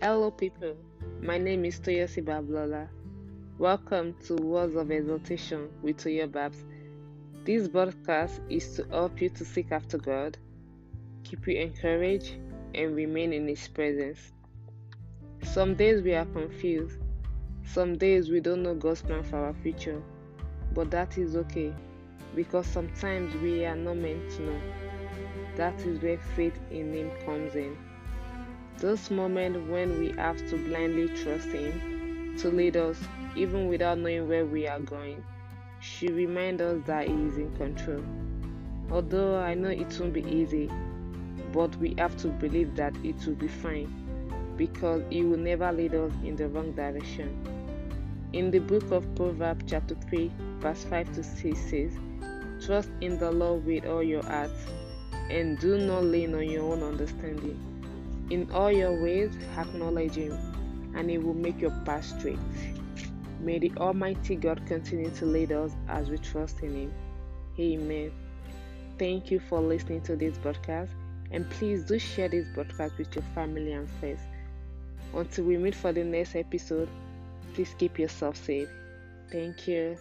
Hello, people. My name is Toyosi Babalola. Welcome to Words of Exaltation with Toyo Babs. This broadcast is to help you to seek after God, keep you encouraged, and remain in His presence. Some days we are confused. Some days we don't know God's plan for our future. But that is okay because sometimes we are not meant to know. That is where faith in Him comes in. Those moments when we have to blindly trust Him to lead us, even without knowing where we are going, should remind us that He is in control. Although I know it won't be easy, but we have to believe that it will be fine because He will never lead us in the wrong direction. In the book of Proverbs, chapter 3, verse 5 to 6 says, Trust in the Lord with all your heart, and do not lean on your own understanding. In all your ways, acknowledge Him, and He will make your path straight. May the Almighty God continue to lead us as we trust in Him. Amen. Thank you for listening to this broadcast, and please do share this broadcast with your family and friends. Until we meet for the next episode, please keep yourself safe. Thank you.